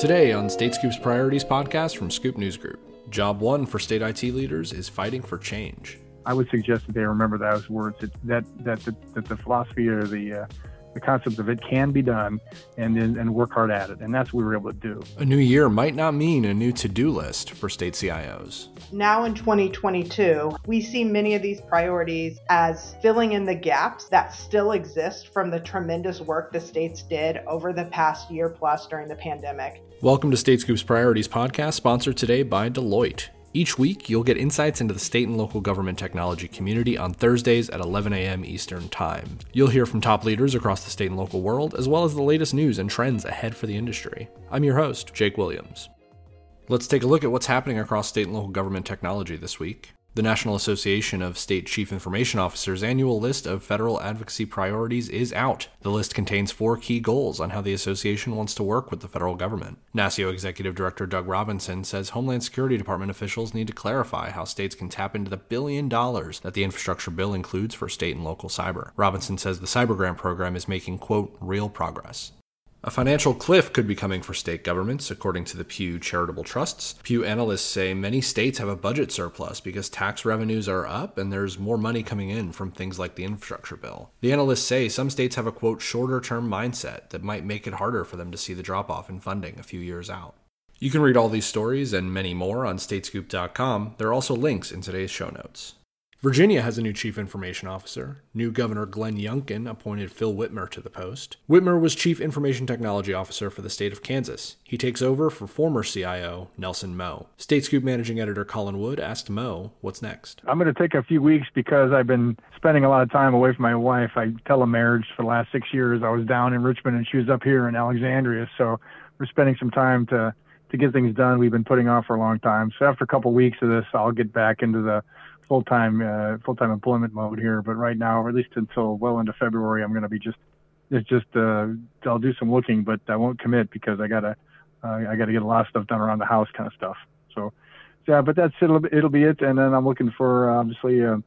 Today on State Scoop's Priorities podcast from Scoop News Group, job one for state IT leaders is fighting for change. I would suggest that they remember those words that that that the, that the philosophy or the uh, the concept of it can be done and and work hard at it. And that's what we were able to do. A new year might not mean a new to-do list for state cios now in 2022 we see many of these priorities as filling in the gaps that still exist from the tremendous work the states did over the past year plus during the pandemic. Welcome to state scoop's priorities podcast sponsored today by deloitte each week, you'll get insights into the state and local government technology community on Thursdays at 11 a.m. Eastern Time. You'll hear from top leaders across the state and local world, as well as the latest news and trends ahead for the industry. I'm your host, Jake Williams. Let's take a look at what's happening across state and local government technology this week. The National Association of State Chief Information Officers annual list of federal advocacy priorities is out. The list contains four key goals on how the association wants to work with the federal government. NASCIO Executive Director Doug Robinson says Homeland Security Department officials need to clarify how states can tap into the billion dollars that the infrastructure bill includes for state and local cyber. Robinson says the cyber grant program is making, quote, real progress. A financial cliff could be coming for state governments, according to the Pew Charitable Trusts. Pew analysts say many states have a budget surplus because tax revenues are up and there's more money coming in from things like the infrastructure bill. The analysts say some states have a quote shorter term mindset that might make it harder for them to see the drop off in funding a few years out. You can read all these stories and many more on statescoop.com. There are also links in today's show notes. Virginia has a new chief information officer. New Governor Glenn Youngkin appointed Phil Wittmer to the post. Wittmer was chief information technology officer for the state of Kansas. He takes over for former CIO Nelson Moe. State Scoop managing editor Colin Wood asked Moe, "What's next?" I'm going to take a few weeks because I've been spending a lot of time away from my wife. I telemarriage for the last six years. I was down in Richmond and she was up here in Alexandria, so we're spending some time to to get things done. We've been putting off for a long time. So after a couple of weeks of this, I'll get back into the full time uh, full time employment mode here. But right now, or at least until well into February, I'm going to be just it's just uh, I'll do some looking, but I won't commit because I gotta uh, I gotta get a lot of stuff done around the house, kind of stuff. So yeah, but that's it'll it'll be it. And then I'm looking for obviously uh,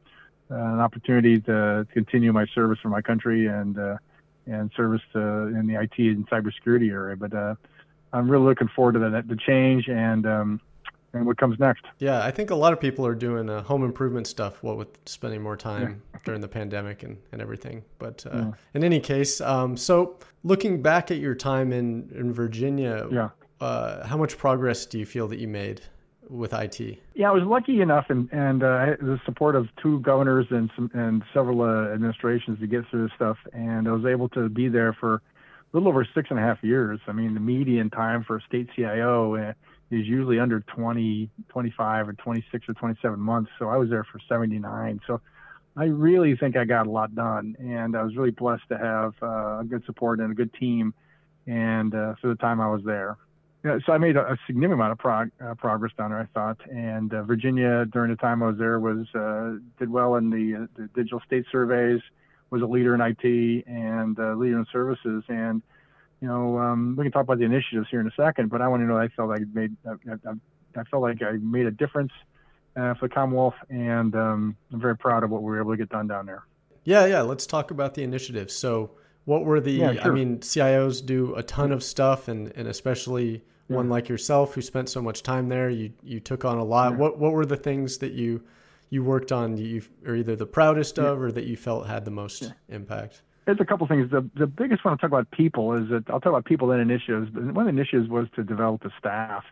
an opportunity to continue my service for my country and uh, and service to, in the IT and cybersecurity area. But uh, I'm really looking forward to the the change and um, and what comes next. Yeah, I think a lot of people are doing uh, home improvement stuff, what with spending more time yeah. during the pandemic and, and everything. But uh, yeah. in any case, um, so looking back at your time in, in Virginia, yeah. Uh, how much progress do you feel that you made with IT? Yeah, I was lucky enough and, and uh, the support of two governors and some, and several uh, administrations to get through this stuff. And I was able to be there for a little over six and a half years. I mean, the median time for a state CIO uh, is usually under 20, 25 or 26 or 27 months. So I was there for 79. So I really think I got a lot done, and I was really blessed to have uh, a good support and a good team, and uh, for the time I was there. Yeah, so I made a, a significant amount of prog- uh, progress down there, I thought. And uh, Virginia, during the time I was there, was uh, did well in the, uh, the digital state surveys, was a leader in IT and leader in services, and you know, um, we can talk about the initiatives here in a second, but I want to know I felt I made, I, I, I felt like I made a difference uh, for the Commonwealth, and um, I'm very proud of what we were able to get done down there. Yeah, yeah. Let's talk about the initiatives. So, what were the? Yeah, sure. I mean, CIOs do a ton of stuff, and and especially yeah. one like yourself who spent so much time there. You you took on a lot. Yeah. What what were the things that you you worked on? You are either the proudest of, or that you felt had the most impact? There's a couple things. The the biggest one I'll talk about people is that I'll talk about people and initiatives. But one of the initiatives was to develop a staff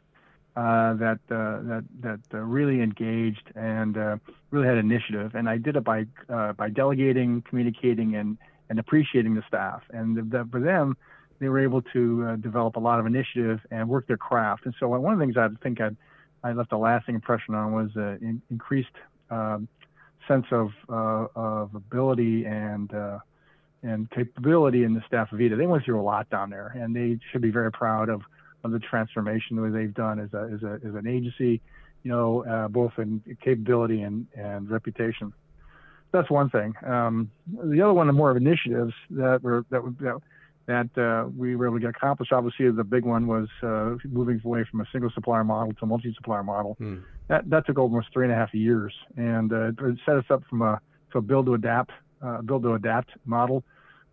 uh, that uh, that that uh, really engaged and uh, really had initiative. And I did it by uh, by delegating, communicating, and and appreciating the staff. And the, the, for them, they were able to uh, develop a lot of initiative and work their craft. And so one of the things I think I I left a lasting impression on was in, increased um, sense of of ability and and capability in the staff of VITA. They went through a lot down there, and they should be very proud of, of the transformation that they've done as a, as, a, as an agency, you know, uh, both in capability and, and reputation. That's one thing. Um, the other one, the more of initiatives that were that that, that uh, we were able to get accomplished. Obviously, the big one was uh, moving away from a single supplier model to a multi-supplier model. Hmm. That that took almost three and a half years, and uh, it set us up from a to a build to adapt uh, build to adapt model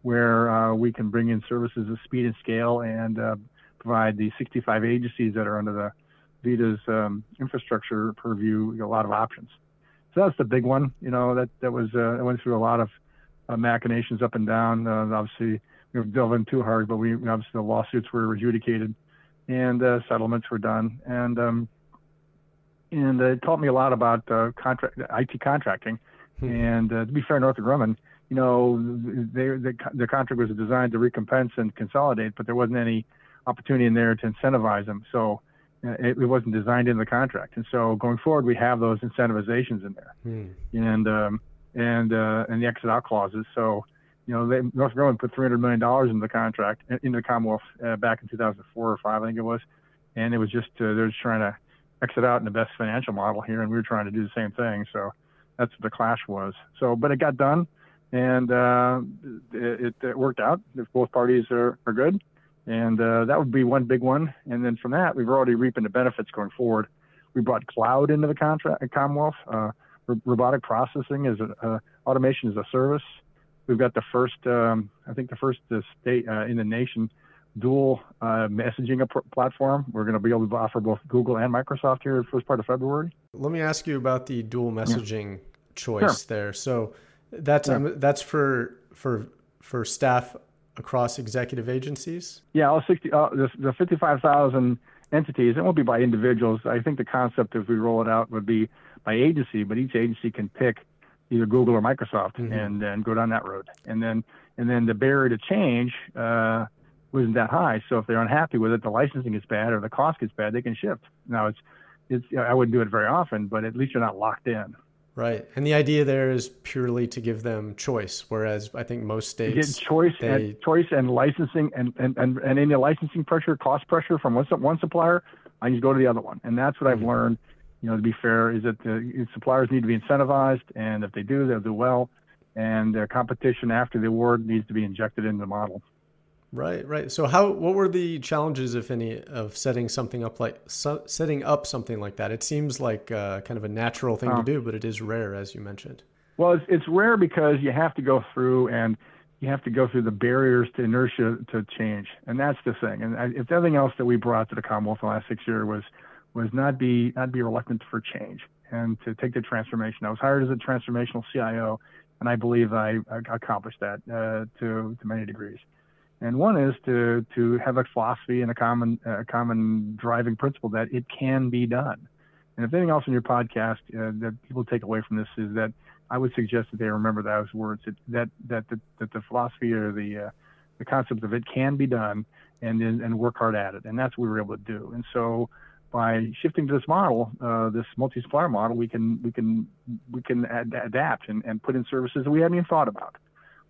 where uh, we can bring in services of speed and scale and uh, provide the 65 agencies that are under the VITA's um, infrastructure purview a lot of options. So that's the big one. You know that that was uh, went through a lot of uh, machinations up and down. Uh, obviously, we were delving too hard, but we obviously the lawsuits were adjudicated and uh, settlements were done, and um, and it taught me a lot about uh, contract IT contracting. Hmm. And uh, to be fair, Northrop Grumman, you know, they, the the contract was designed to recompense and consolidate, but there wasn't any opportunity in there to incentivize them. So uh, it, it, wasn't designed in the contract. And so going forward, we have those incentivizations in there, hmm. and um, and uh, and the exit out clauses. So you know, they, Northrop Grumman put 300 million dollars into the contract into the Commonwealth uh, back in 2004 or five, I think it was, and it was just uh, they're just trying to exit out in the best financial model here, and we were trying to do the same thing. So that's what the clash was. So, but it got done, and uh, it, it, worked out. If both parties are, are good, and uh, that would be one big one. And then from that, we've already reaping the benefits going forward. We brought cloud into the contract Commonwealth. Uh, robotic processing is a, uh, automation as a service. We've got the first, um, I think, the first uh, state uh, in the nation dual uh, messaging platform. We're going to be able to offer both Google and Microsoft here the first part of February. Let me ask you about the dual messaging yeah. choice sure. there. So that's yeah. um, that's for for for staff across executive agencies. Yeah, all sixty uh, the, the fifty five thousand entities. It won't be by individuals. I think the concept, if we roll it out, would be by agency, but each agency can pick either Google or Microsoft mm-hmm. and and go down that road. And then and then the barrier to change. Uh, wasn't that high. So if they're unhappy with it, the licensing is bad or the cost gets bad, they can shift. Now it's it's I wouldn't do it very often, but at least you're not locked in. Right, and the idea there is purely to give them choice, whereas I think most states get choice they... and choice and licensing and, and, and, and any licensing pressure, cost pressure from one one supplier, I just go to the other one, and that's what mm-hmm. I've learned. You know, to be fair, is that the suppliers need to be incentivized, and if they do, they'll do well, and their competition after the award needs to be injected into the model. Right, right. So, how what were the challenges, if any, of setting something up like so, setting up something like that? It seems like uh, kind of a natural thing to do, but it is rare, as you mentioned. Well, it's, it's rare because you have to go through and you have to go through the barriers to inertia to change, and that's the thing. And I, if everything else that we brought to the Commonwealth the last six years was was not be not be reluctant for change and to take the transformation. I was hired as a transformational CIO, and I believe I, I accomplished that uh, to to many degrees. And one is to to have a philosophy and a common a common driving principle that it can be done. And if anything else in your podcast uh, that people take away from this is that I would suggest that they remember those words that that that the, that the philosophy or the uh, the concept of it can be done and and work hard at it. And that's what we were able to do. And so by shifting to this model, uh, this multi-supplier model, we can we can we can ad- adapt and, and put in services that we hadn't even thought about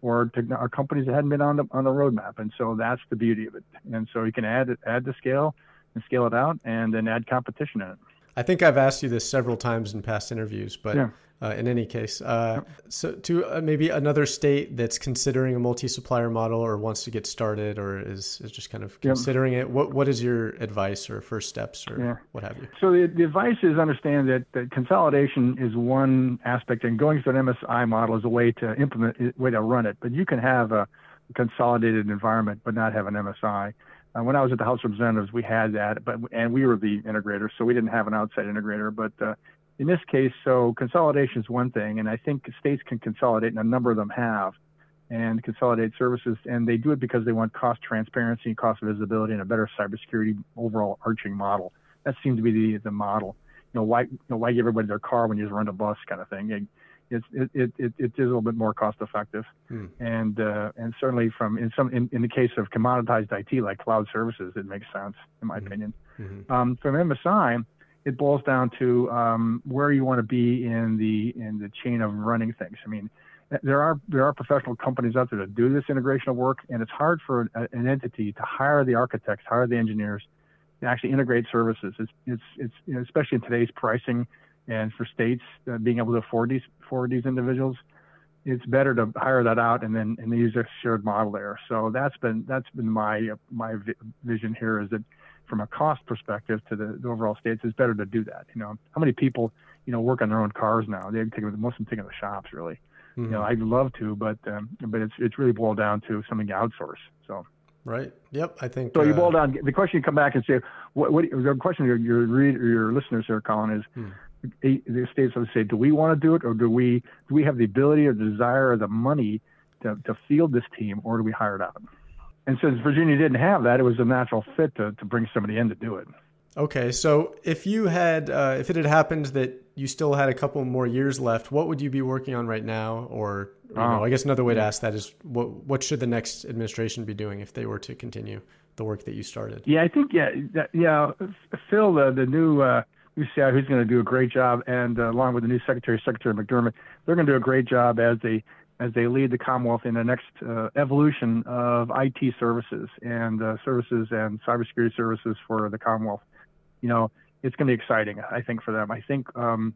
or, to, or companies that hadn't been on the on the roadmap. And so that's the beauty of it. And so you can add add the scale and scale it out, and then add competition in it. I think I've asked you this several times in past interviews, but yeah. uh, in any case, uh, so to uh, maybe another state that's considering a multi-supplier model or wants to get started or is, is just kind of considering it, what what is your advice or first steps or yeah. what have you? So the, the advice is understand that, that consolidation is one aspect, and going to an MSI model is a way to implement, way to run it. But you can have a consolidated environment but not have an MSI. Uh, when I was at the House of Representatives, we had that, but and we were the integrator, so we didn't have an outside integrator. But uh, in this case, so consolidation is one thing, and I think states can consolidate, and a number of them have, and consolidate services, and they do it because they want cost transparency, cost visibility, and a better cybersecurity overall arching model. That seems to be the the model. You know, why you know, why give everybody their car when you just rent a bus kind of thing? it's it, it, it, it is a little bit more cost effective, hmm. and uh, and certainly from in some in, in the case of commoditized IT like cloud services, it makes sense in my hmm. opinion. Mm-hmm. Um, from MSI, it boils down to um, where you want to be in the in the chain of running things. I mean, there are there are professional companies out there that do this integration of work, and it's hard for a, an entity to hire the architects, hire the engineers, to actually integrate services. It's it's it's you know, especially in today's pricing and for states uh, being able to afford these for these individuals, it's better to hire that out and then and use a shared model there. So that's been that's been my my vision here is that from a cost perspective to the, the overall states, it's better to do that. You know, how many people you know work on their own cars now? They take most of them take them to the shops really. Mm-hmm. You know, mm-hmm. I'd love to, but um, but it's it's really boiled down to something to outsource. So Right. Yep. I think. So you boil down the question. You come back and say, what? what the question your your read, your listeners are calling is, hmm. The states would say, do we want to do it, or do we do we have the ability or desire or the money to, to field this team, or do we hire it out? And since Virginia didn't have that, it was a natural fit to, to bring somebody in to do it. Okay, so if you had, uh, if it had happened that you still had a couple more years left, what would you be working on right now? Or, you know, oh. I guess another way to ask that is, what what should the next administration be doing if they were to continue the work that you started? Yeah, I think yeah, yeah, Phil, the the new uh, UCI, who's going to do a great job, and uh, along with the new Secretary, Secretary McDermott, they're going to do a great job as they as they lead the Commonwealth in the next uh, evolution of IT services and uh, services and cybersecurity services for the Commonwealth you know, it's going to be exciting, I think, for them. I think, um,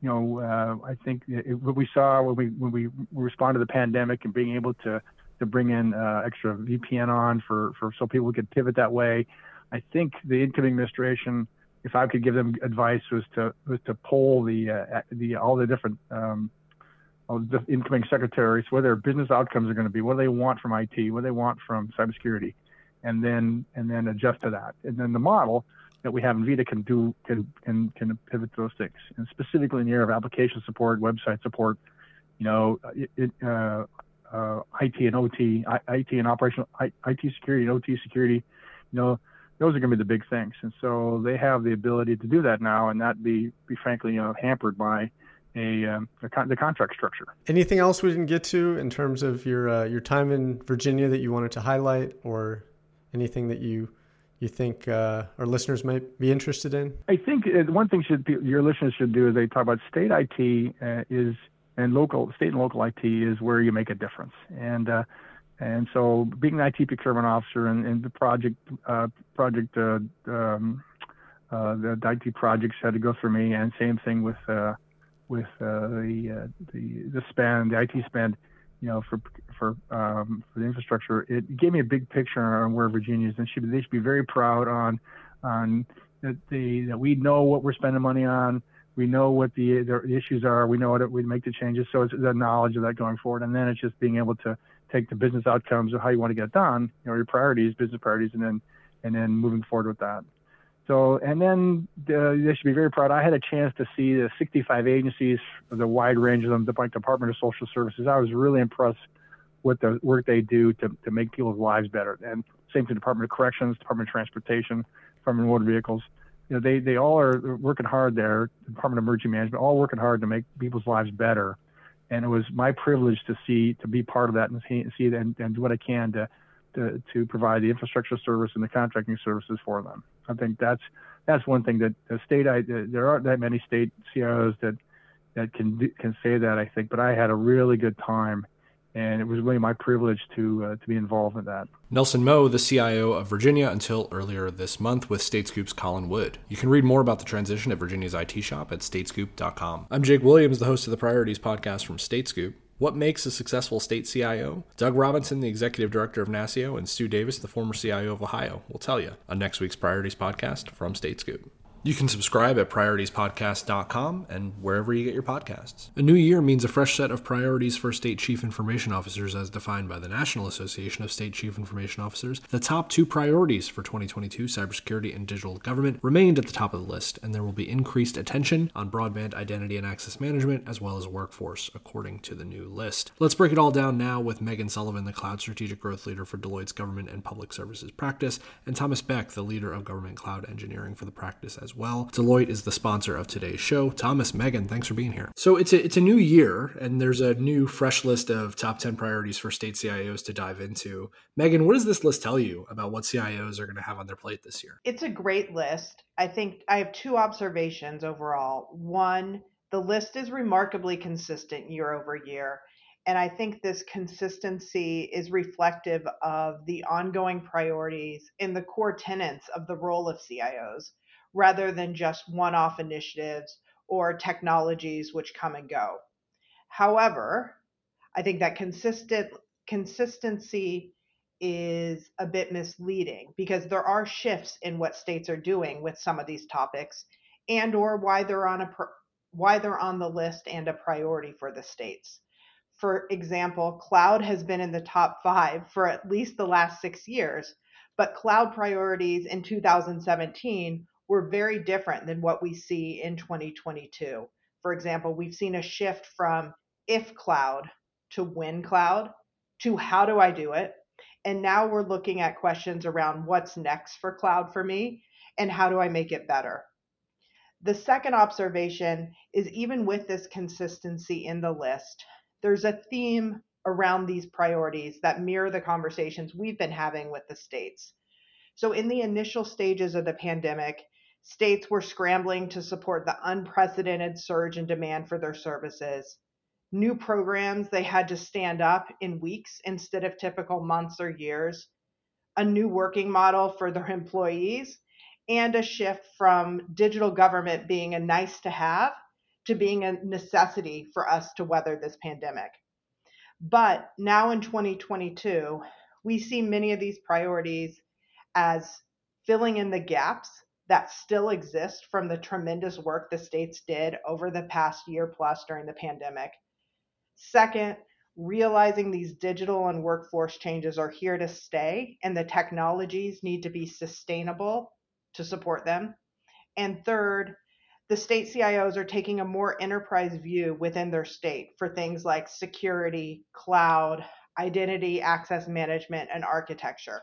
you know, uh, I think it, what we saw when we when we responded to the pandemic and being able to to bring in uh, extra VPN on for for so people could pivot that way. I think the incoming administration, if I could give them advice, was to was to poll the uh, the all the different um, all the incoming secretaries what their business outcomes are going to be, what do they want from IT, what do they want from cybersecurity, and then and then adjust to that. And then the model that we have in Vita can do can can can pivot to those things, and specifically in the area of application support, website support, you know, it, uh, uh, IT and OT, IT and operational IT security and OT security, you know, those are going to be the big things, and so they have the ability to do that now, and not be be frankly you know hampered by a, um, a con- the contract structure. Anything else we didn't get to in terms of your uh, your time in Virginia that you wanted to highlight, or anything that you you think uh, our listeners might be interested in? I think uh, one thing should be, your listeners should do is they talk about state IT uh, is and local state and local IT is where you make a difference. And uh, and so being an IT procurement officer and, and the project uh, project uh, um, the, the, IT projects had to go through me, and same thing with with the the the spend, the IT spend you know, for for um, for the infrastructure, it gave me a big picture on where Virginia is, and should, they should be very proud on on that the that we know what we're spending money on. We know what the, the issues are. We know what we make the changes. So it's the knowledge of that going forward, and then it's just being able to take the business outcomes of how you want to get done, you know, your priorities, business priorities, and then and then moving forward with that. So, and then uh, they should be very proud. I had a chance to see the 65 agencies, the wide range of them, the Department of Social Services. I was really impressed with the work they do to, to make people's lives better. And same thing, Department of Corrections, Department of Transportation, Department of Motor Vehicles. You know, they, they all are working hard there, Department of Emergency Management, all working hard to make people's lives better. And it was my privilege to see, to be part of that and see, see and, and do what I can to, to, to provide the infrastructure service and the contracting services for them. I think that's that's one thing that the state I there aren't that many state CIOs that that can can say that I think, but I had a really good time, and it was really my privilege to uh, to be involved in that. Nelson Moe, the CIO of Virginia until earlier this month with Statescoop's Colin Wood. You can read more about the transition at Virginia's IT shop at statescoop.com. I'm Jake Williams, the host of the Priorities podcast from Statescoop. What makes a successful state CIO? Doug Robinson, the executive director of NASCIO, and Stu Davis, the former CIO of Ohio, will tell you on next week's Priorities podcast from Statescoop. You can subscribe at prioritiespodcast.com and wherever you get your podcasts. A new year means a fresh set of priorities for state chief information officers as defined by the National Association of State Chief Information Officers. The top two priorities for 2022, cybersecurity and digital government, remained at the top of the list, and there will be increased attention on broadband identity and access management as well as workforce, according to the new list. Let's break it all down now with Meghan Sullivan, the Cloud Strategic Growth Leader for Deloitte's Government and Public Services practice, and Thomas Beck, the leader of Government Cloud Engineering for the practice as well. Deloitte is the sponsor of today's show. Thomas, Meghan, thanks for being here. So it's a, it's a new year, and there's a new fresh list of top 10 priorities for state CIOs to dive into. Meghan, what does this list tell you about what CIOs are going to have on their plate this year? It's a great list. I think I have two observations overall. One, the list is remarkably consistent year over year. And I think this consistency is reflective of the ongoing priorities in the core tenets of the role of CIOs rather than just one off initiatives or technologies which come and go. However, I think that consistent consistency is a bit misleading because there are shifts in what states are doing with some of these topics and or why they're on a why they're on the list and a priority for the states. For example, cloud has been in the top five for at least the last six years, but cloud priorities in 2017 were very different than what we see in 2022. For example, we've seen a shift from if cloud to when cloud to how do I do it? And now we're looking at questions around what's next for cloud for me and how do I make it better? The second observation is even with this consistency in the list, there's a theme around these priorities that mirror the conversations we've been having with the states. So, in the initial stages of the pandemic, states were scrambling to support the unprecedented surge in demand for their services. New programs they had to stand up in weeks instead of typical months or years, a new working model for their employees, and a shift from digital government being a nice to have to being a necessity for us to weather this pandemic. But now in 2022, we see many of these priorities as filling in the gaps that still exist from the tremendous work the states did over the past year plus during the pandemic. Second, realizing these digital and workforce changes are here to stay and the technologies need to be sustainable to support them. And third, the state CIOs are taking a more enterprise view within their state for things like security, cloud, identity, access management, and architecture.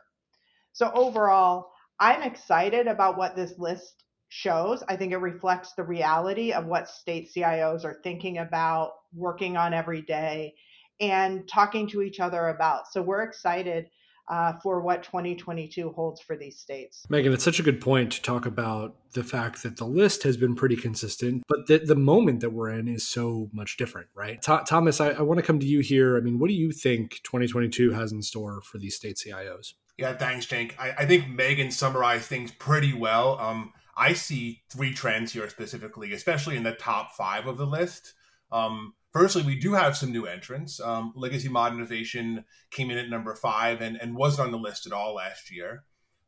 So, overall, I'm excited about what this list shows. I think it reflects the reality of what state CIOs are thinking about, working on every day, and talking to each other about. So, we're excited uh, for what 2022 holds for these states. Meghan, it's such a good point to talk about the fact that the list has been pretty consistent, but the, moment that we're in is so much different, right? Th- Thomas, I, I want to come to you here. I mean, what do you think 2022 has in store for these state CIOs? Yeah, thanks, Jake. I, I think Meghan summarized things pretty well. Um, I see three trends here specifically, especially in the top five of the list. Um, Firstly, we do have some new entrants. Um, Legacy Modernization came in at number five and, and wasn't on the list at all last year.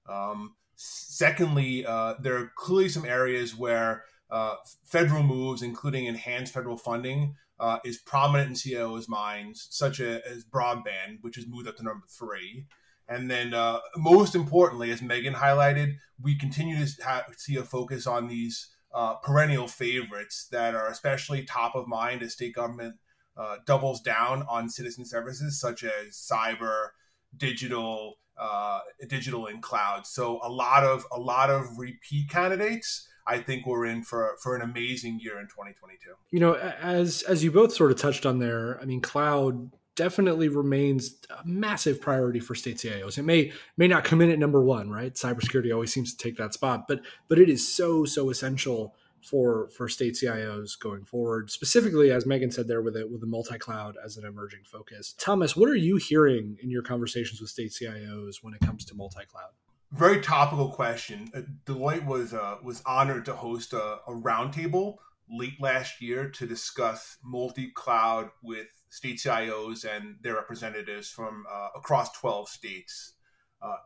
Um, secondly, uh, there are clearly some areas where uh, federal moves, including enhanced federal funding, uh, is prominent in CIOs' minds, such a, as broadband, which has moved up to number three. And then, uh, most importantly, as Meghan highlighted, we continue to see a focus on these uh, perennial favorites that are especially top of mind as state government uh, doubles down on citizen services such as cyber, digital, uh, digital and cloud. So a lot of a lot of repeat candidates. I think we're in for for an amazing year in 2022. You know, as as you both sort of touched on there, I mean, cloud definitely remains a massive priority for state CIOs. It may may not come in at number one, right? Cybersecurity always seems to take that spot, but but it is so so essential for for state CIOs going forward. Specifically, as Meghan said there, with it with the multi cloud as an emerging focus. Thomas, what are you hearing in your conversations with state CIOs when it comes to multi cloud? Very topical question. Uh, Deloitte was uh, was honored to host a, a roundtable late last year to discuss multi cloud with state CIOs and their representatives from uh, across 12 states. Uh,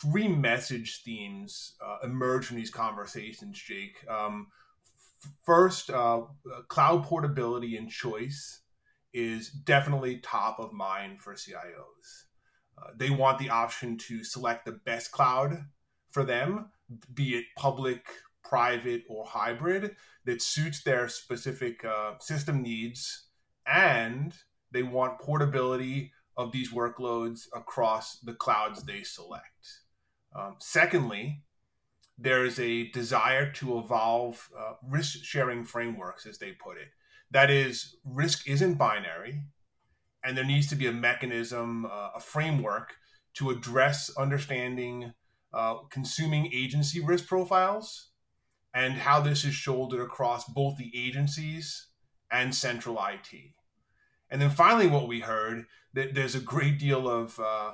three message themes uh, emerge from these conversations, Jake. Um, f- first, uh, cloud portability and choice is definitely top of mind for CIOs. Uh, they want the option to select the best cloud for them, be it public, private, or hybrid, that suits their specific uh, system needs and they want portability of these workloads across the clouds they select. Um, secondly, there is a desire to evolve uh, risk sharing frameworks, as they put it. That is, risk isn't binary, and there needs to be a mechanism, uh, a framework to address understanding uh, consuming agency risk profiles and how this is shouldered across both the agencies and central IT. And then finally, what we heard that there's a great deal of uh,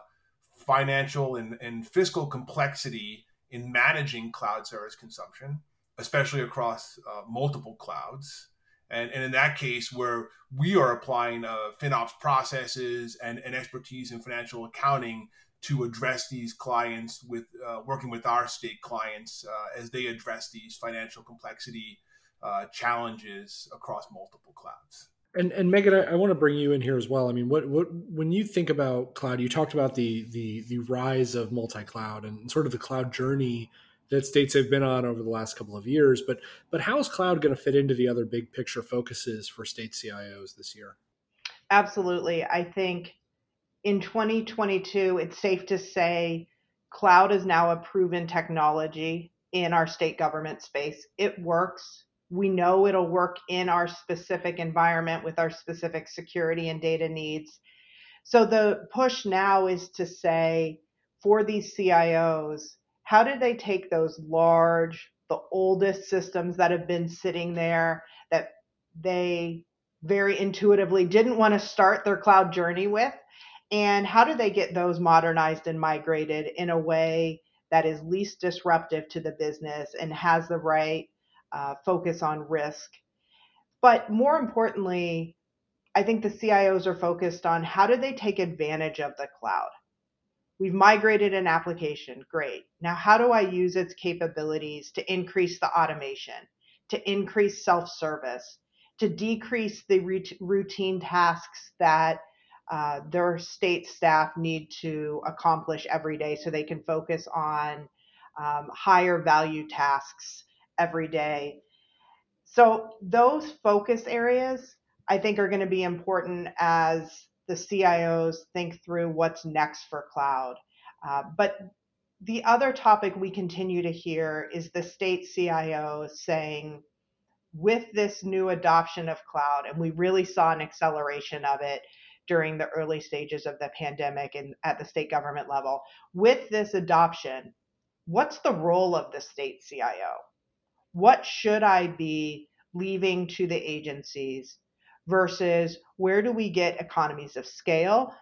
financial and, and fiscal complexity in managing cloud service consumption, especially across uh, multiple clouds. And, and in that case, where we are applying uh, FinOps processes and, and expertise in financial accounting to address these clients with uh, working with our state clients uh, as they address these financial complexity uh, challenges across multiple clouds. And and Meghan, I, I, want to bring you in here as well. I mean, what what when you think about cloud, you talked about the the the rise of multi-cloud and sort of the cloud journey that states have been on over the last couple of years. But but how is cloud going to fit into the other big picture focuses for state CIOs this year? Absolutely, I think in 2022, it's safe to say cloud is now a proven technology in our state government space. It works. We know it'll work in our specific environment with our specific security and data needs. So the push now is to say for these CIOs, how did they take those large, the oldest systems that have been sitting there that they very intuitively didn't want to start their cloud journey with? And how do they get those modernized and migrated in a way that is least disruptive to the business and has the right uh, focus on risk? But more importantly, I think the CIOs are focused on how do they take advantage of the cloud? We've migrated an application. Great. Now, how do I use its capabilities to increase the automation, to increase self service, to decrease the routine tasks that uh, their state staff need to accomplish every day so they can focus on um, higher value tasks every day? So, those focus areas I think are going to be important as the CIOs think through what's next for cloud. Uh, but the other topic we continue to hear is the state CIO saying, with this new adoption of cloud, and we really saw an acceleration of it during the early stages of the pandemic and at the state government level, with this adoption, what's the role of the state CIO? What should I be leaving to the agencies versus where do we get economies of scale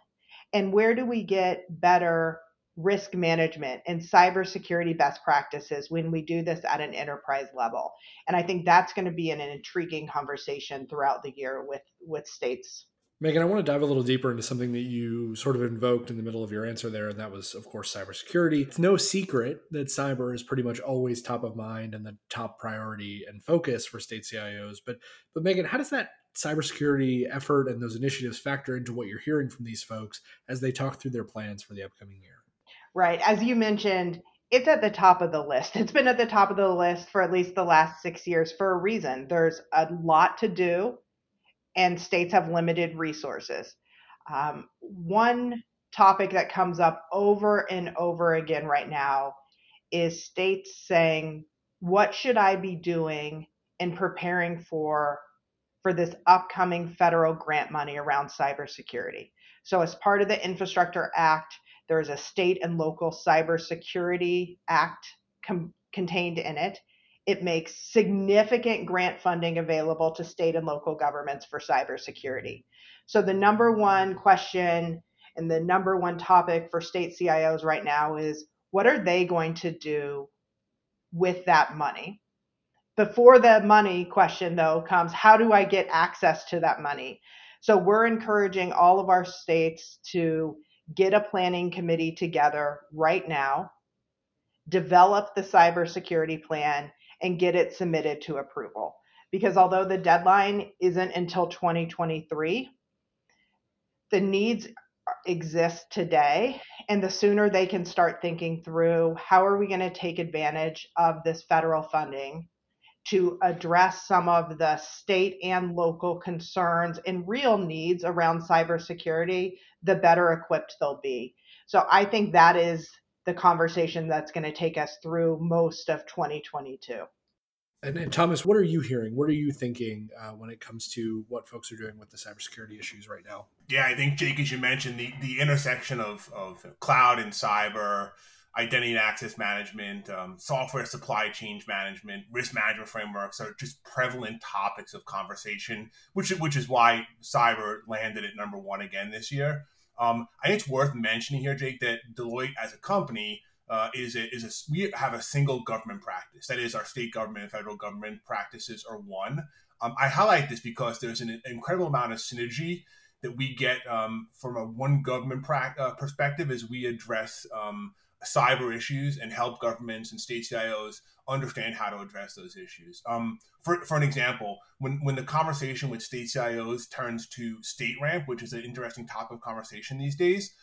and where do we get better risk management and cybersecurity best practices when we do this at an enterprise level. And I think that's going to be an, intriguing conversation throughout the year with with states. Meghan, I want to dive a little deeper into something that you sort of invoked in the middle of your answer there, and that was, of course, cybersecurity. It's no secret that cyber is pretty much always top of mind and the top priority and focus for state CIOs. But, but Meghan, how does that cybersecurity effort and those initiatives factor into what you're hearing from these folks as they talk through their plans for the upcoming year? Right. As you mentioned, it's at the top of the list. It's been at the top of the list for at least the last six years for a reason. There's a lot to do, and states have limited resources. Um, one topic that comes up over and over again right now is states saying, What should I be doing in preparing for for this upcoming federal grant money around cybersecurity. So, as part of the Infrastructure Act, there is a state and local cybersecurity act com- contained in it. It makes significant grant funding available to state and local governments for cybersecurity. So, the number one question and the number one topic for state CIOs right now is what are they going to do with that money? Before the money question, though, comes how do I get access to that money? So we're encouraging all of our states to get a planning committee together right now, develop the cybersecurity plan, and get it submitted to approval. Because although the deadline isn't until 2023, the needs exist today and the sooner they can start thinking through how are we going to take advantage of this federal funding to address some of the state and local concerns and real needs around cybersecurity, the better equipped they'll be. So I think that is the conversation that's going to take us through most of 2022. And, and Thomas, what are you hearing? What are you thinking uh, when it comes to what folks are doing with the cybersecurity issues right now? Yeah, I think Jake, as you mentioned, the the intersection of of cloud and cyber identity and access management, um, software supply chain management, risk management frameworks are just prevalent topics of conversation, which which is why cyber landed at number one again this year. Um, I think it's worth mentioning here, Jake, that Deloitte as a company uh, is a, is a we have a single government practice. That is, our state government and federal government practices are one. Um, I highlight this because there's an incredible amount of synergy that we get um, from a one government pra- uh, perspective as we address um, cyber issues and help governments and state CIOs understand how to address those issues. Um, for, for an example, when, when the conversation with state CIOs turns to StateRAMP, which is an interesting topic of conversation these days,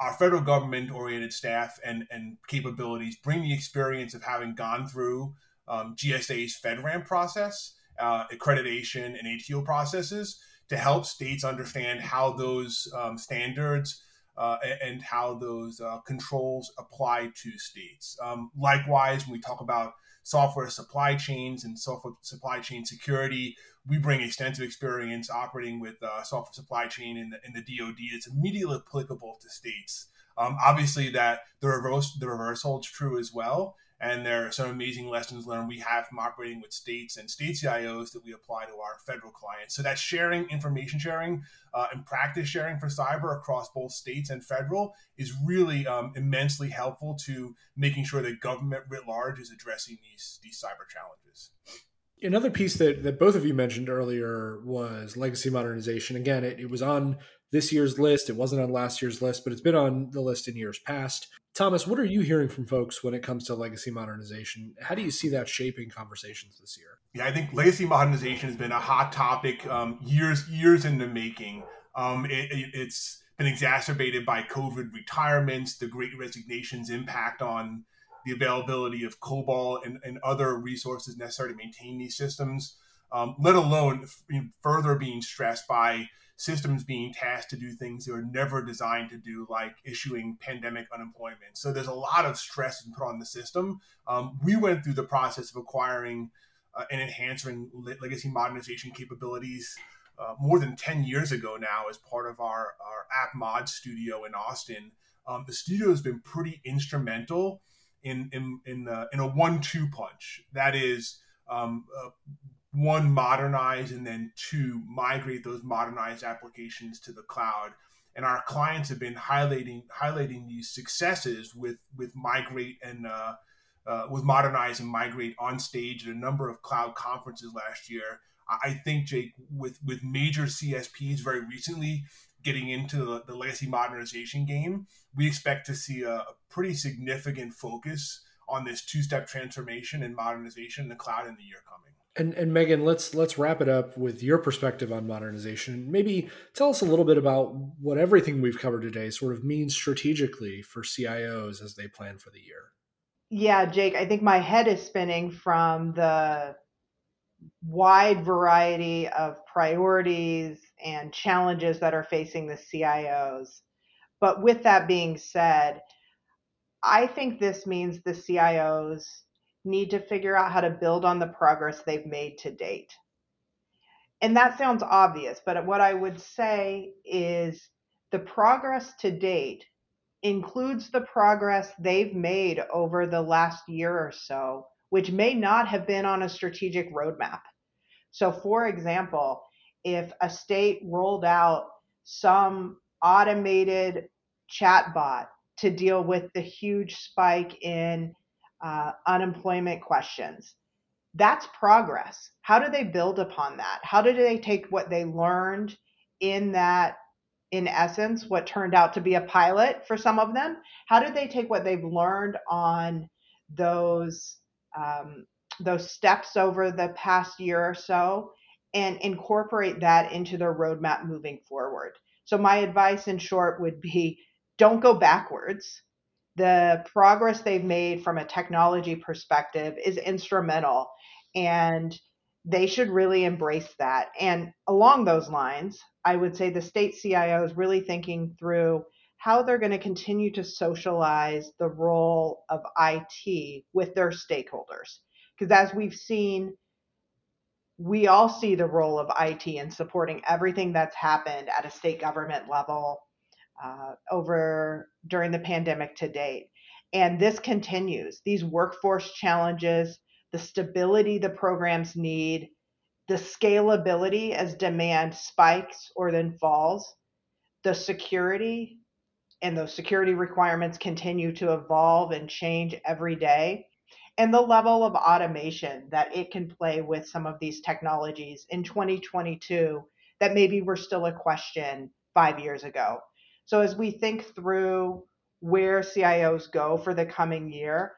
our federal government oriented staff and, and capabilities bring the experience of having gone through um, GSA's FedRAMP process, uh, accreditation, and ATO processes to help states understand how those um, standards uh, and how those uh, controls apply to states. Um, likewise, when we talk about software supply chains and software supply chain security, we bring extensive experience operating with uh, software supply chain in the, in the DoD. It's immediately applicable to states. Um, obviously, that the reverse the reverse holds true as well. And there are some amazing lessons learned we have from operating with states and state CIOs that we apply to our federal clients. So that's sharing, information sharing, uh, and practice sharing for cyber across both states and federal is really um, immensely helpful to making sure that government writ large is addressing these these cyber challenges. Another piece that, that both of you mentioned earlier was legacy modernization. Again, it, it was on this year's list. It wasn't on last year's list, but it's been on the list in years past. Thomas, what are you hearing from folks when it comes to legacy modernization? How do you see that shaping conversations this year? Yeah, I think legacy modernization has been a hot topic um, years years in the making. Um, it, it's been exacerbated by COVID retirements, the Great Resignation's impact on the availability of COBOL and, and other resources necessary to maintain these systems, um, let alone further being stressed by systems being tasked to do things they were never designed to do, like issuing pandemic unemployment. So there's a lot of stress put on the system. Um, we went through the process of acquiring uh, and enhancing legacy modernization capabilities uh, more than 10 years ago now as part of our, our app mod studio in Austin. Um, the studio has been pretty instrumental in in in, uh, in a one-two punch. That is, um, uh, one modernize and then two migrate those modernized applications to the cloud and our clients have been highlighting highlighting these successes with with migrate and uh, uh, with modernize and migrate on stage at a number of cloud conferences last year. I think Jake, with with major CSPs very recently getting into the, the legacy modernization game, we expect to see a, a pretty significant focus on this two step transformation and modernization in the cloud in the year coming. And and Meghan, let's let's wrap it up with your perspective on modernization. Maybe tell us a little bit about what everything we've covered today sort of means strategically for CIOs as they plan for the year. Yeah, Jake, I think my head is spinning from the wide variety of priorities and challenges that are facing the CIOs. But with that being said, I think this means the CIOs need to figure out how to build on the progress they've made to date. And that sounds obvious, but what I would say is the progress to date includes the progress they've made over the last year or so, which may not have been on a strategic roadmap. So, for example, if a state rolled out some automated chatbot to deal with the huge spike in uh, unemployment questions. That's progress. How do they build upon that? How do they take what they learned in that, in essence, what turned out to be a pilot for some of them? How do they take what they've learned on those um, those steps over the past year or so and incorporate that into their roadmap moving forward? So my advice, in short, would be don't go backwards the progress they've made from a technology perspective is instrumental and they should really embrace that. And along those lines, I would say the state CIO is really thinking through how they're going to continue to socialize the role of IT with their stakeholders. Because as we've seen, we all see the role of IT in supporting everything that's happened at a state government level uh, over during the pandemic to date. And this continues. These workforce challenges, the stability the programs need, the scalability as demand spikes or then falls, the security, and those security requirements continue to evolve and change every day, and the level of automation that it can play with some of these technologies in 2022 that maybe were still a question five years ago. So as we think through where CIOs go for the coming year,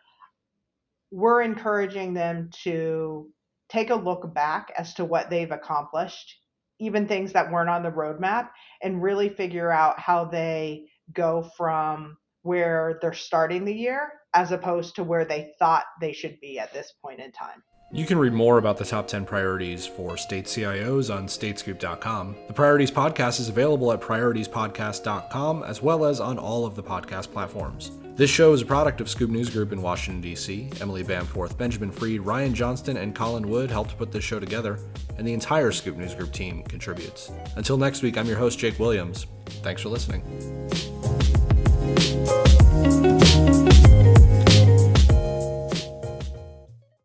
we're encouraging them to take a look back as to what they've accomplished, even things that weren't on the roadmap, and really figure out how they go from where they're starting the year as opposed to where they thought they should be at this point in time. You can read more about the top 10 priorities for state CIOs on statescoop.com. The Priorities Podcast is available at prioritiespodcast.com as well as on all of the podcast platforms. This show is a product of Scoop News Group in Washington, D.C. Emily Bamforth, Benjamin Freed, Ryan Johnston, and Colin Wood helped put this show together, and the entire Scoop News Group team contributes. Until next week, I'm your host, Jake Williams. Thanks for listening.